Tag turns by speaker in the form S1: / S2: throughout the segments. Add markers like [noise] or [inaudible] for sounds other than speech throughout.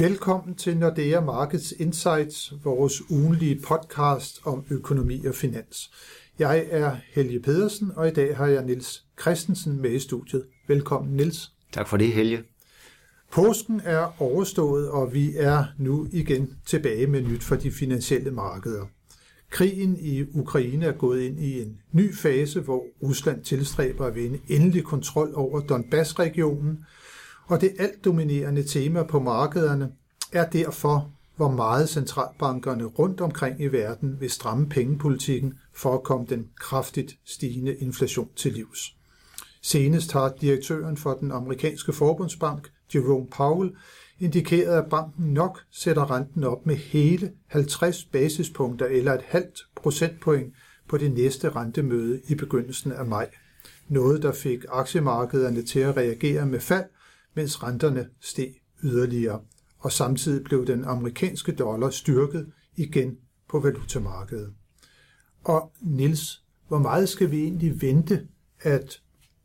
S1: Velkommen til Nordea Markets Insights, vores ugenlige podcast om økonomi og finans. Jeg er Helge Pedersen, og i dag har jeg Nils Christensen med i studiet. Velkommen, Nils.
S2: Tak for det, Helge.
S1: Påsken er overstået, og vi er nu igen tilbage med nyt for de finansielle markeder. Krigen i Ukraine er gået ind i en ny fase, hvor Rusland tilstræber at vinde endelig kontrol over Donbass-regionen, og det alt dominerende tema på markederne er derfor, hvor meget centralbankerne rundt omkring i verden vil stramme pengepolitikken for at komme den kraftigt stigende inflation til livs. Senest har direktøren for den amerikanske forbundsbank, Jerome Powell, indikeret, at banken nok sætter renten op med hele 50 basispunkter eller et halvt procentpoint på det næste rentemøde i begyndelsen af maj. Noget, der fik aktiemarkederne til at reagere med fald, mens renterne steg yderligere, og samtidig blev den amerikanske dollar styrket igen på valutamarkedet. Og Nils, hvor meget skal vi egentlig vente, at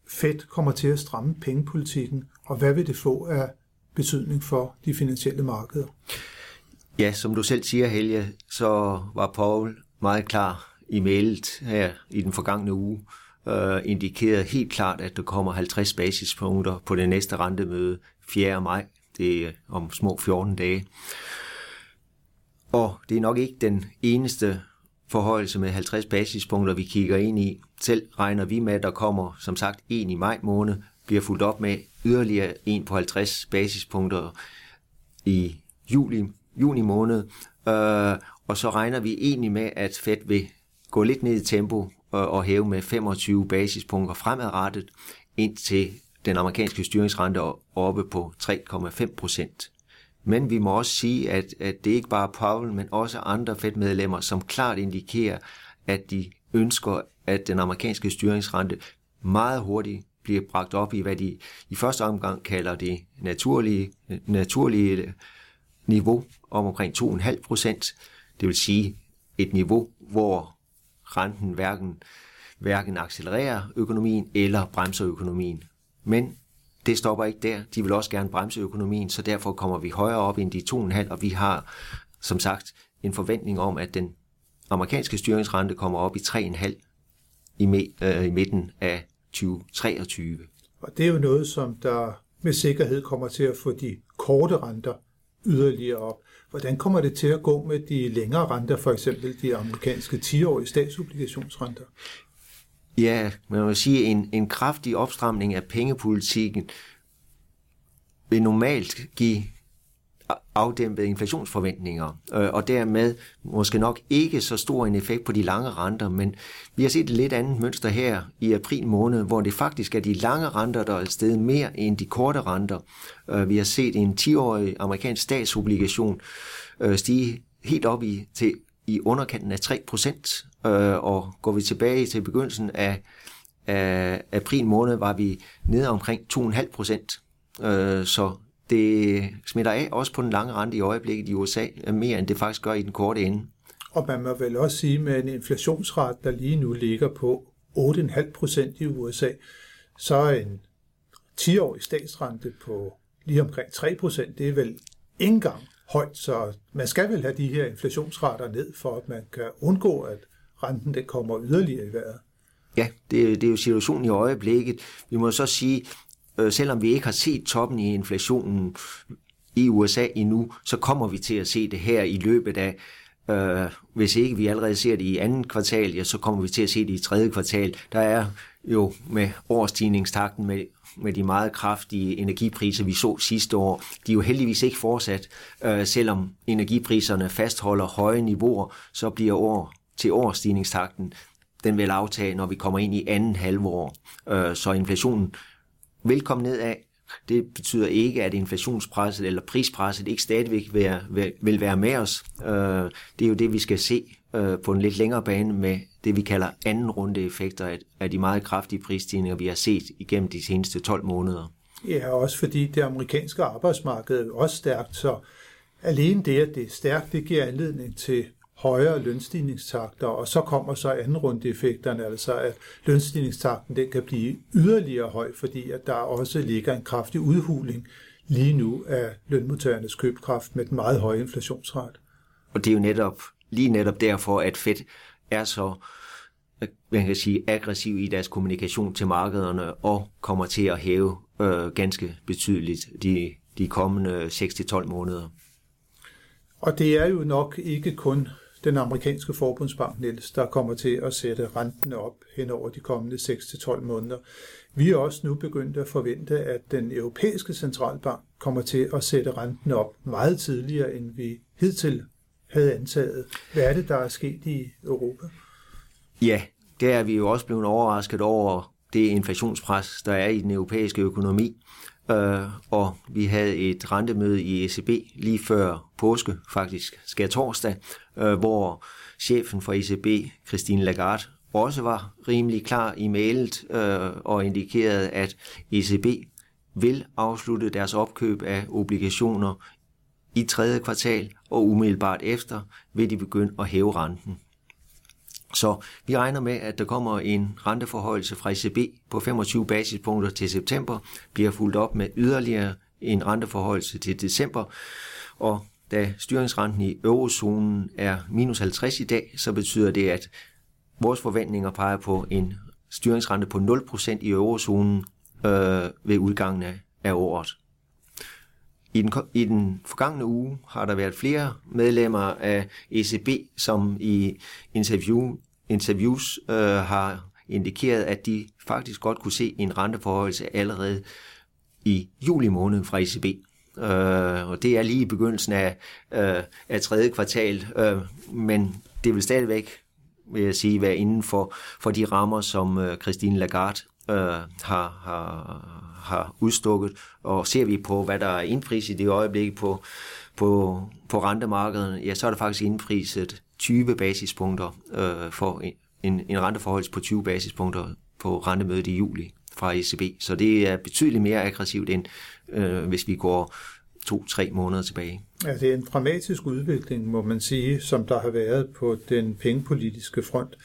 S1: Fed kommer til at stramme pengepolitikken, og hvad vil det få af betydning for de finansielle markeder?
S2: Ja, som du selv siger, Helge, så var Paul meget klar i mailet her i den forgangne uge, øh, indikerer helt klart, at der kommer 50 basispunkter på det næste rentemøde 4. maj. Det er om små 14 dage. Og det er nok ikke den eneste forhøjelse med 50 basispunkter, vi kigger ind i. Selv regner vi med, at der kommer, som sagt, en i maj måned, bliver fuldt op med yderligere en på 50 basispunkter i juli, juni måned. Øh, og så regner vi egentlig med, at Fed vil gå lidt ned i tempo Øh, og, hæve med 25 basispunkter fremadrettet, indtil den amerikanske styringsrente er oppe på 3,5 procent. Men vi må også sige, at, at det ikke bare er Powell, men også andre Fed-medlemmer, som klart indikerer, at de ønsker, at den amerikanske styringsrente meget hurtigt bliver bragt op i, hvad de i første omgang kalder det naturlige, naturlige niveau om omkring 2,5 procent. Det vil sige et niveau, hvor renten hverken, hverken accelererer økonomien eller bremser økonomien. Men det stopper ikke der. De vil også gerne bremse økonomien, så derfor kommer vi højere op end de 2,5, og vi har som sagt en forventning om, at den amerikanske styringsrente kommer op i 3,5 i, øh, i midten af 2023.
S1: Og det er jo noget, som der med sikkerhed kommer til at få de korte renter yderligere op. Hvordan kommer det til at gå med de længere renter, for eksempel de amerikanske 10-årige statsobligationsrenter?
S2: Ja, man må sige, en, en kraftig opstramning af pengepolitikken vil normalt give afdæmpede inflationsforventninger, øh, og dermed måske nok ikke så stor en effekt på de lange renter, men vi har set et lidt andet mønster her i april måned, hvor det faktisk er de lange renter, der er sted mere end de korte renter. Øh, vi har set en 10-årig amerikansk statsobligation øh, stige helt op i til i underkanten af 3%, øh, og går vi tilbage til begyndelsen af, af april måned, var vi nede omkring 2,5%. Øh, så det smitter af også på den lange rente i øjeblikket i USA, mere end det faktisk gør i den korte ende.
S1: Og man må vel også sige, med en inflationsret, der lige nu ligger på 8,5 procent i USA, så er en 10-årig statsrente på lige omkring 3 procent, det er vel ikke engang højt, så man skal vel have de her inflationsrater ned, for at man kan undgå, at renten det kommer yderligere i vejret.
S2: Ja, det, det er jo situationen i øjeblikket. Vi må så sige, øh, selvom vi ikke har set toppen i inflationen i USA endnu, så kommer vi til at se det her i løbet af, øh, hvis ikke vi allerede ser det i anden kvartal, ja, så kommer vi til at se det i tredje kvartal. Der er jo med årstigningstakten med med de meget kraftige energipriser, vi så sidste år, de er jo heldigvis ikke fortsat. Øh, selvom energipriserne fastholder høje niveauer, så bliver år til årstigningstakten den vil aftage, når vi kommer ind i anden halvår. Øh, så inflationen velkommen nedad. Det betyder ikke, at inflationspresset eller prispresset ikke stadigvæk vil, vil være med os. Øh, det er jo det, vi skal se øh, på en lidt længere bane med det, vi kalder anden runde effekter af de meget kraftige prisstigninger, vi har set igennem de seneste 12 måneder.
S1: Ja, også fordi det amerikanske arbejdsmarked er også stærkt, så alene det, at det er stærkt, det giver anledning til højere lønstigningstakter, og så kommer så anden runde effekterne, altså at lønstigningstakten den kan blive yderligere høj, fordi at der også ligger en kraftig udhuling lige nu af lønmodtagernes købekraft med den meget høje inflationsrate.
S2: Og det er jo netop, lige netop derfor, at Fed er så man kan sige, aggressiv i deres kommunikation til markederne og kommer til at hæve øh, ganske betydeligt de, de kommende 6-12 måneder.
S1: Og det er jo nok ikke kun den amerikanske forbundsbank, Niels, der kommer til at sætte renten op hen over de kommende 6-12 måneder. Vi er også nu begyndt at forvente, at den europæiske centralbank kommer til at sætte renten op meget tidligere, end vi hidtil havde antaget. Hvad er det, der er sket i Europa?
S2: Ja, der er vi jo også blevet overrasket over det inflationspres, der er i den europæiske økonomi. Øh, og vi havde et rentemøde i ECB lige før påske, faktisk skær torsdag, øh, hvor chefen for ECB, Christine Lagarde, også var rimelig klar i mailet øh, og indikerede, at ECB vil afslutte deres opkøb af obligationer i tredje kvartal, og umiddelbart efter vil de begynde at hæve renten. Så vi regner med, at der kommer en renteforhøjelse fra ECB på 25 basispunkter til september, bliver fuldt op med yderligere en renteforhøjelse til december, og da styringsrenten i eurozonen er minus 50 i dag, så betyder det, at vores forventninger peger på en styringsrente på 0% i eurozonen øh, ved udgangen af, af året. I den, I den forgangne uge har der været flere medlemmer af ECB, som i interview, interviews øh, har indikeret, at de faktisk godt kunne se en renteforhøjelse allerede i juli måned fra ECB. Øh, og det er lige i begyndelsen af, øh, af tredje kvartal, øh, men det vil stadigvæk, vil jeg sige, være inden for, for de rammer, som øh, Christine Lagarde øh, har, har, har udstukket. Og ser vi på, hvad der er indpriset i det øjeblik på, på, på rentemarkedet, ja, så er der faktisk indpriset 20 basispunkter øh, for en, en renteforhold på 20 basispunkter på rentemødet i juli fra ECB. Så det er betydeligt mere aggressivt end øh, hvis vi går to-tre måneder tilbage.
S1: Ja, det er en dramatisk udvikling, må man sige, som der har været på den pengepolitiske front.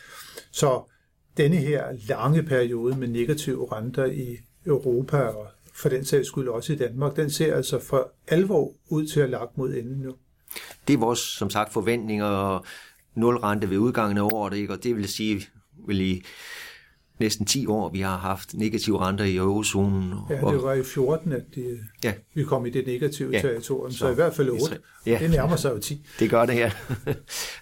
S1: Så denne her lange periode med negative renter i Europa og for den sags skyld også i Danmark, den ser altså for alvor ud til at lagt mod enden nu.
S2: Det er vores, som sagt, forventninger og nulrente ved udgangen af året, ikke? og det vil sige, vil i næsten 10 år, vi har haft negative renter i eurozonen.
S1: Ja, det var i 14, at de, ja. vi kom i det negative ja. territorium, så, så i hvert fald 8. Ja. Det nærmer sig jo 10.
S2: Det gør det her.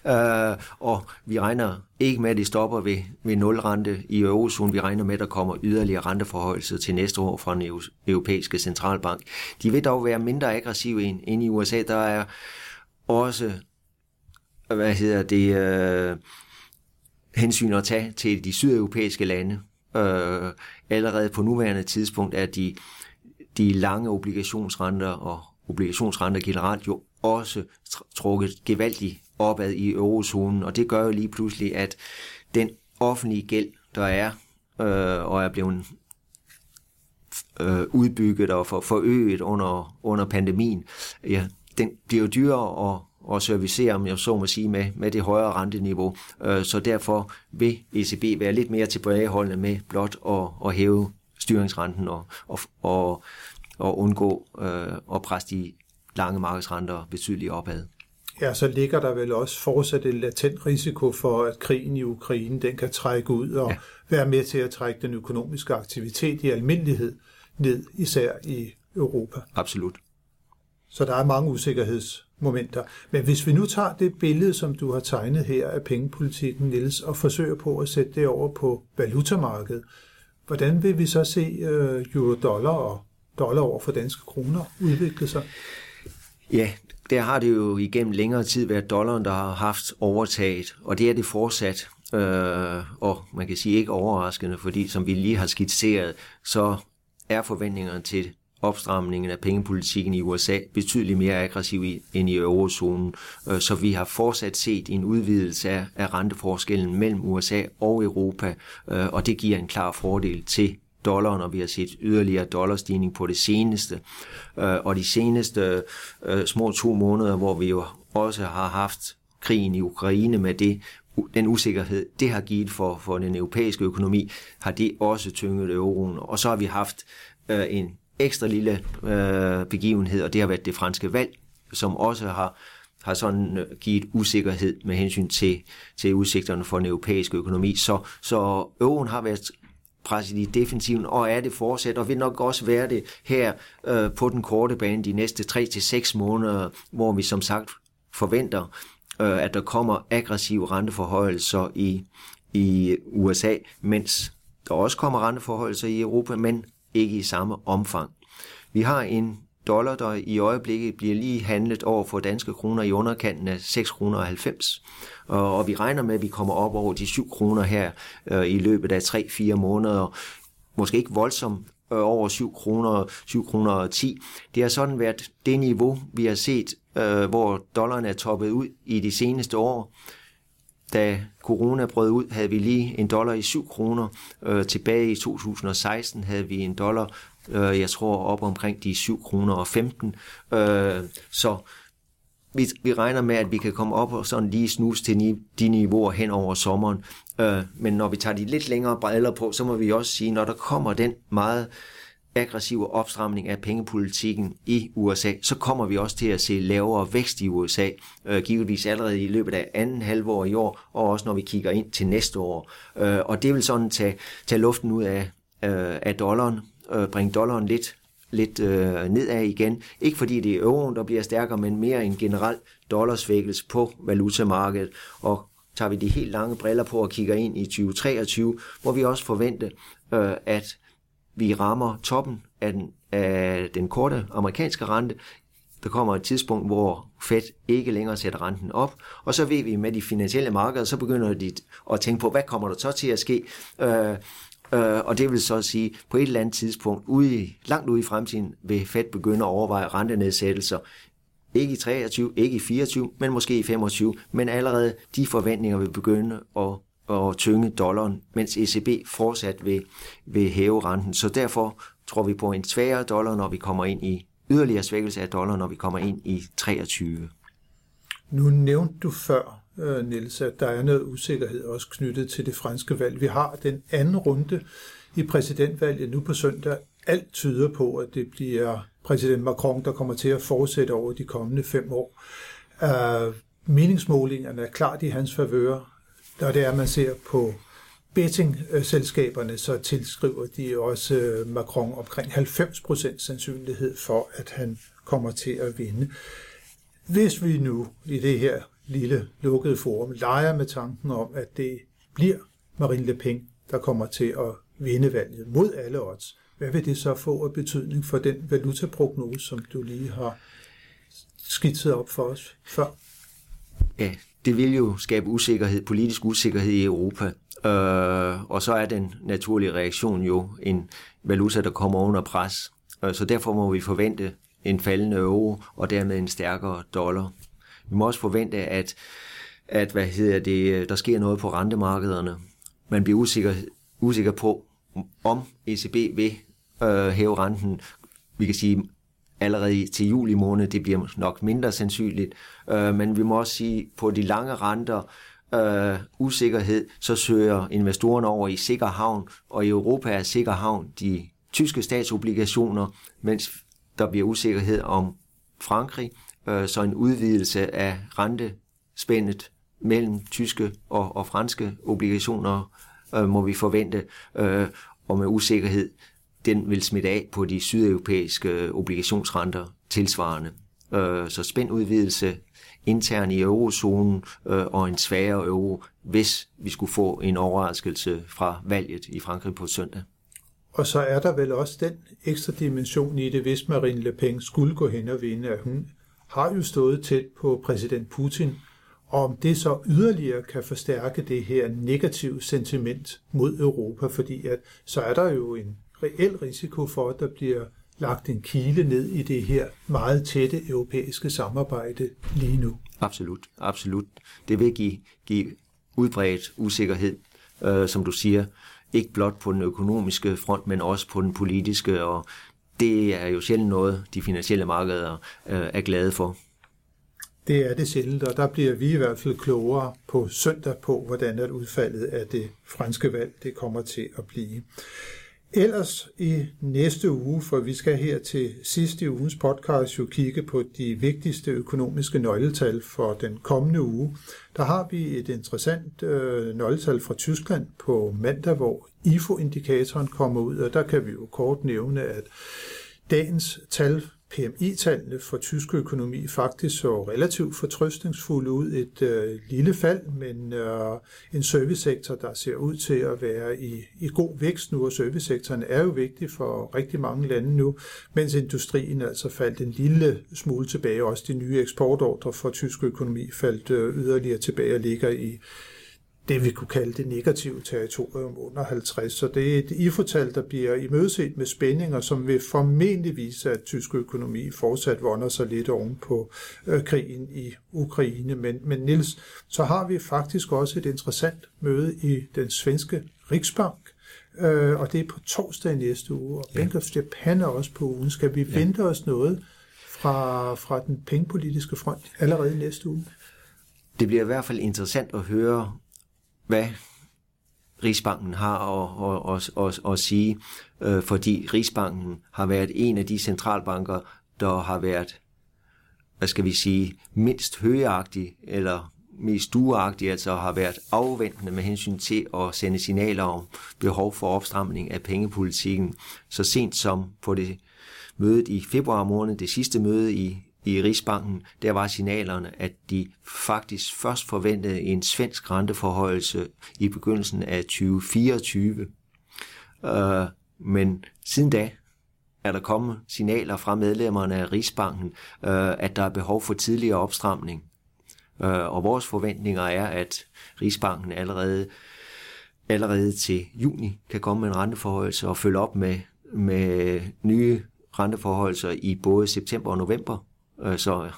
S2: [laughs] uh, og vi regner ikke med, at det stopper ved, ved nulrente i eurozonen. Vi regner med, at der kommer yderligere renteforhøjelse til næste år fra den europæiske centralbank. De vil dog være mindre aggressive end, end i USA. Der er også, hvad hedder det... Uh, hensyn at tage til de sydeuropæiske lande. Øh, allerede på nuværende tidspunkt er de, de lange obligationsrenter og obligationsrenter generelt jo også trukket gevaldigt opad i eurozonen, og det gør jo lige pludselig, at den offentlige gæld, der er øh, og er blevet øh, udbygget og for, forøget under, under pandemien, ja, den bliver jo dyrere at, at servicere, om jeg så må sige, med, med det højere renteniveau. Øh, så derfor vil ECB være lidt mere tilbageholdende med blot at, at hæve styringsrenten og, og, og, og undgå øh, at presse de lange markedsrenter betydeligt opad.
S1: Ja, så ligger der vel også fortsat en latent risiko for, at krigen i Ukraine den kan trække ud og ja. være med til at trække den økonomiske aktivitet i almindelighed ned, især i Europa.
S2: Absolut.
S1: Så der er mange usikkerhedsmomenter. Men hvis vi nu tager det billede, som du har tegnet her af pengepolitikken, Niels, og forsøger på at sætte det over på valutamarkedet, hvordan vil vi så se øh, euro-dollar og dollar over for danske kroner udvikle sig?
S2: Ja, der har det jo igennem længere tid været dollaren, der har haft overtaget, og det er det fortsat. Øh, og man kan sige ikke overraskende, fordi som vi lige har skitseret, så er forventningerne til opstramningen af pengepolitikken i USA betydeligt mere aggressiv end i eurozonen, øh, så vi har fortsat set en udvidelse af renteforskellen mellem USA og Europa, øh, og det giver en klar fordel til dollaren, og vi har set yderligere dollarstigning på det seneste. Øh, og de seneste små to måneder, hvor vi jo også har haft krigen i Ukraine med det, den usikkerhed, det har givet for, for den europæiske økonomi, har det også tynget euroen. Og så har vi haft en ekstra lille øh, begivenhed, og det har været det franske valg, som også har, har sådan øh, givet usikkerhed med hensyn til, til udsigterne for den europæiske økonomi. Så, så euroen har været presset i defensiven, og er det fortsat, og vil nok også være det her øh, på den korte bane de næste 3-6 måneder, hvor vi som sagt forventer, øh, at der kommer aggressive renteforhøjelser i, i USA, mens der også kommer renteforhøjelser i Europa, men ikke i samme omfang. Vi har en dollar, der i øjeblikket bliver lige handlet over for danske kroner i underkanten af 6 kroner 90. Og, og vi regner med, at vi kommer op over de 7 kroner her øh, i løbet af 3-4 måneder. Måske ikke voldsomt øh, over 7 kroner, 7 kroner og 10. Det har sådan været det niveau, vi har set, øh, hvor dollaren er toppet ud i de seneste år. Da corona brød ud, havde vi lige en dollar i 7 kroner. Øh, tilbage i 2016 havde vi en dollar Øh, jeg tror op omkring de 7 kroner og 15. Øh, så vi, vi regner med, at vi kan komme op og sådan lige snuse til de niveauer hen over sommeren. Øh, men når vi tager de lidt længere briller på, så må vi også sige, når der kommer den meget aggressive opstramning af pengepolitikken i USA, så kommer vi også til at se lavere vækst i USA, øh, givetvis allerede i løbet af anden halvår i år, og også når vi kigger ind til næste år. Øh, og det vil sådan tage, tage luften ud af, øh, af dollaren, øh, bringe dollaren lidt, lidt øh, nedad igen. Ikke fordi det er euroen, der bliver stærkere, men mere en generel dollarsvækkelse på valutamarkedet. Og tager vi de helt lange briller på og kigger ind i 2023, hvor vi også forventer, øh, at vi rammer toppen af den, af den korte amerikanske rente. Der kommer et tidspunkt, hvor Fed ikke længere sætter renten op, og så ved vi med de finansielle markeder, så begynder de at tænke på, hvad kommer der så til at ske? Øh, Øh, og det vil så sige, på et eller andet tidspunkt, ude i, langt ude i fremtiden, vil Fed begynde at overveje rentenedsættelser. Ikke i 23, ikke i 24, men måske i 25, men allerede de forventninger vil begynde at, at tynge dollaren, mens ECB fortsat vil, vil hæve renten. Så derfor tror vi på en svagere dollar, når vi kommer ind i yderligere svækkelse af dollar, når vi kommer ind i 23.
S1: Nu nævnte du før, øh, Niels, at der er noget usikkerhed også knyttet til det franske valg. Vi har den anden runde i præsidentvalget nu på søndag. Alt tyder på, at det bliver præsident Macron, der kommer til at fortsætte over de kommende fem år. Uh, meningsmålingerne er klart i hans favør, når det er, at man ser på betting-selskaberne, så tilskriver de også øh, Macron omkring 90% sandsynlighed for, at han kommer til at vinde. Hvis vi nu i det her lille lukkede forum leger med tanken om, at det bliver Marine Le Pen, der kommer til at vinde valget mod alle odds. Hvad vil det så få af betydning for den valutaprognose, som du lige har skitseret op for os før?
S2: Ja, det vil jo skabe usikkerhed, politisk usikkerhed i Europa. Øh, og så er den naturlige reaktion jo en valuta, der kommer under pres. Øh, så derfor må vi forvente en faldende euro og dermed en stærkere dollar. Vi må også forvente, at, at hvad hedder det, der sker noget på rentemarkederne. Man bliver usikker, usikker på, om ECB vil øh, hæve renten. Vi kan sige, allerede til juli måned, det bliver nok mindre sandsynligt. Øh, men vi må også sige, på de lange renter, øh, usikkerhed, så søger investorerne over i sikker havn, og i Europa er sikker havn de tyske statsobligationer, mens der bliver usikkerhed om Frankrig, øh, så en udvidelse af rentespændet mellem tyske og, og franske obligationer øh, må vi forvente, øh, og med usikkerhed, den vil smitte af på de sydeuropæiske obligationsrenter tilsvarende. Øh, så spændudvidelse internt i eurozonen øh, og en svagere euro, hvis vi skulle få en overraskelse fra valget i Frankrig på søndag.
S1: Og så er der vel også den ekstra dimension i det, hvis Marine Le Pen skulle gå hen og vinde, at hun har jo stået tæt på præsident Putin, og om det så yderligere kan forstærke det her negative sentiment mod Europa, fordi at så er der jo en reel risiko for, at der bliver lagt en kile ned i det her meget tætte europæiske samarbejde lige nu.
S2: Absolut, absolut. Det vil give, give udbredt usikkerhed, øh, som du siger, ikke blot på den økonomiske front, men også på den politiske, og det er jo sjældent noget, de finansielle markeder øh, er glade for.
S1: Det er det sjældent, og der bliver vi i hvert fald klogere på søndag på, hvordan at udfaldet af det franske valg det kommer til at blive. Ellers i næste uge, for vi skal her til sidst i ugens podcast jo kigge på de vigtigste økonomiske nøgletal for den kommende uge, der har vi et interessant øh, nøgletal fra Tyskland på mandag, hvor IFO-indikatoren kommer ud, og der kan vi jo kort nævne, at dagens tal PMI-tallene for tysk økonomi faktisk så relativt fortrøstningsfulde ud. Et øh, lille fald, men øh, en servicesektor, der ser ud til at være i, i god vækst nu, og servicesektoren er jo vigtig for rigtig mange lande nu, mens industrien altså faldt en lille smule tilbage. Også de nye eksportordre for tysk økonomi faldt øh, yderligere tilbage og ligger i det, vi kunne kalde det negative territorium under 50. Så det er et IFO-tal, der bliver imødeset med spændinger, som vil formentlig vise, at tysk økonomi fortsat vonder sig lidt oven på øh, krigen i Ukraine. Men, men Nils, så har vi faktisk også et interessant møde i den svenske Riksbank, øh, og det er på torsdag næste uge, og. Bank of Japan er også på ugen. Skal vi ja. vente os noget fra, fra den pengepolitiske front allerede næste uge?
S2: Det bliver i hvert fald interessant at høre, hvad Rigsbanken har at, at, at, at, at sige, øh, fordi Rigsbanken har været en af de centralbanker, der har været, hvad skal vi sige, mindst højagtig eller mest dueagtig, altså har været afventende med hensyn til at sende signaler om behov for opstramning af pengepolitikken. Så sent som på det mødet i februar måned, det sidste møde i, i Rigsbanken, der var signalerne, at de faktisk først forventede en svensk renteforhøjelse i begyndelsen af 2024. Øh, men siden da er der kommet signaler fra medlemmerne af Rigsbanken, uh, at der er behov for tidligere opstramning. Uh, og vores forventninger er, at Rigsbanken allerede, allerede til juni kan komme med en renteforhøjelse og følge op med, med nye renteforholdelser i både september og november øh, så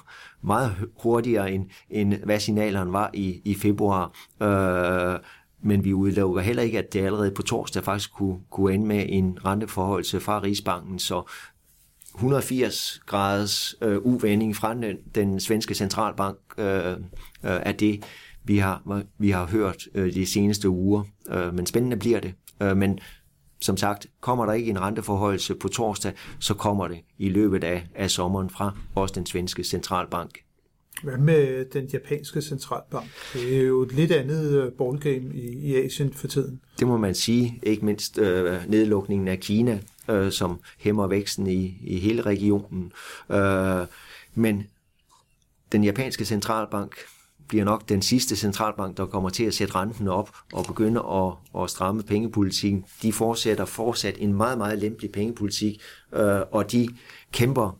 S2: meget hurtigere end, end hvad signalerne var i, i februar. Øh, men vi udelukker heller ikke, at det allerede på torsdag faktisk kunne, kunne ende med en renteforholdelse fra Rigsbanken, så 180 graders øh, uvending fra den, den svenske centralbank øh, øh, er det, vi har, vi har hørt øh, de seneste uger. Øh, men spændende bliver det. Øh, men som sagt, kommer der ikke en renteforhøjelse på torsdag, så kommer det i løbet af, af sommeren fra også den svenske centralbank.
S1: Hvad med den japanske centralbank? Det er jo et lidt andet øh, ballgame i, i Asien for tiden.
S2: Det må man sige, ikke mindst øh, nedlukningen af Kina, øh, som hæmmer væksten i, i hele regionen. Øh, men den japanske centralbank bliver nok den sidste centralbank, der kommer til at sætte renten op og begynde at, at stramme pengepolitikken. De fortsætter fortsat en meget, meget lempelig pengepolitik, øh, og de kæmper,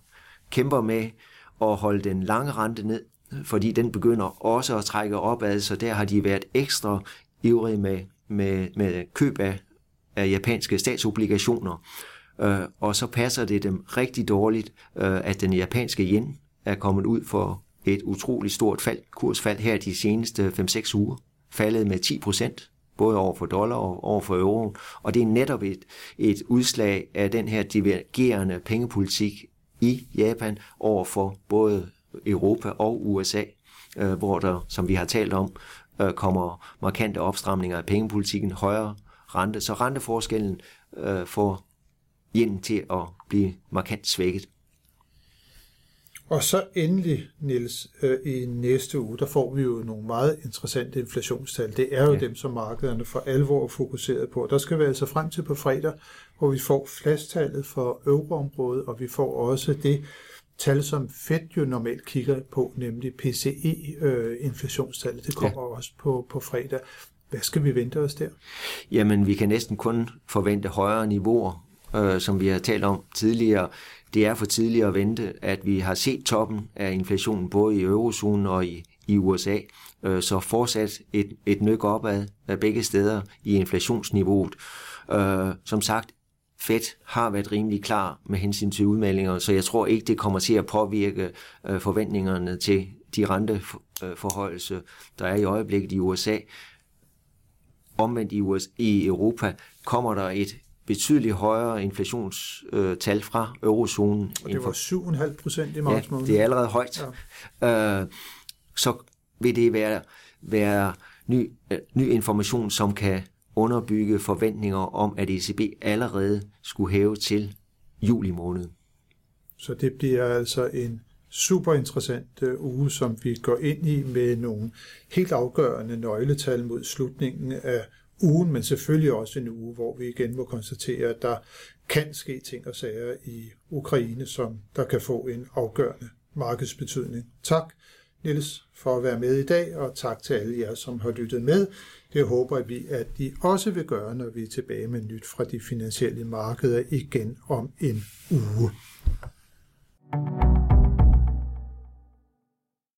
S2: kæmper med at holde den lange rente ned, fordi den begynder også at trække opad, så der har de været ekstra ivrige med, med, med køb af, af japanske statsobligationer. Øh, og så passer det dem rigtig dårligt, øh, at den japanske yen er kommet ud for et utroligt stort fald, kursfald her de seneste 5-6 uger. Faldet med 10 procent, både over for dollar og over for euro. Og det er netop et, et udslag af den her divergerende pengepolitik i Japan over for både Europa og USA, øh, hvor der, som vi har talt om, øh, kommer markante opstramninger af pengepolitikken, højere rente. Så renteforskellen øh, får yen til at blive markant svækket.
S1: Og så endelig, Niels, øh, i næste uge, der får vi jo nogle meget interessante inflationstal. Det er jo ja. dem, som markederne for alvor er fokuseret på. Der skal vi altså frem til på fredag, hvor vi får flasttallet for euroområdet, og vi får også det tal, som Fed jo normalt kigger på, nemlig PCE-inflationstallet. Øh, det kommer ja. også på, på fredag. Hvad skal vi vente os der?
S2: Jamen, vi kan næsten kun forvente højere niveauer, øh, som vi har talt om tidligere det er for tidligt at vente, at vi har set toppen af inflationen både i eurozonen og i, i USA, øh, så fortsat et, et nyk opad af begge steder i inflationsniveauet. Øh, som sagt, Fed har været rimelig klar med hensyn til udmeldinger, så jeg tror ikke, det kommer til at påvirke øh, forventningerne til de renteforhold, der er i øjeblikket i USA. Omvendt i, USA, i Europa kommer der et betydeligt højere inflationstal fra eurozonen.
S1: Og det var 7,5 procent i marts
S2: måned. Ja, det er allerede højt. Ja. Øh, så vil det være, være ny, øh, ny information, som kan underbygge forventninger om, at ECB allerede skulle hæve til juli måned.
S1: Så det bliver altså en super interessant øh, uge, som vi går ind i med nogle helt afgørende nøgletal mod slutningen af ugen, men selvfølgelig også en uge, hvor vi igen må konstatere, at der kan ske ting og sager i Ukraine, som der kan få en afgørende markedsbetydning. Tak, Niels, for at være med i dag, og tak til alle jer, som har lyttet med. Det håber vi, at I også vil gøre, når vi er tilbage med nyt fra de finansielle markeder igen om en uge. thank you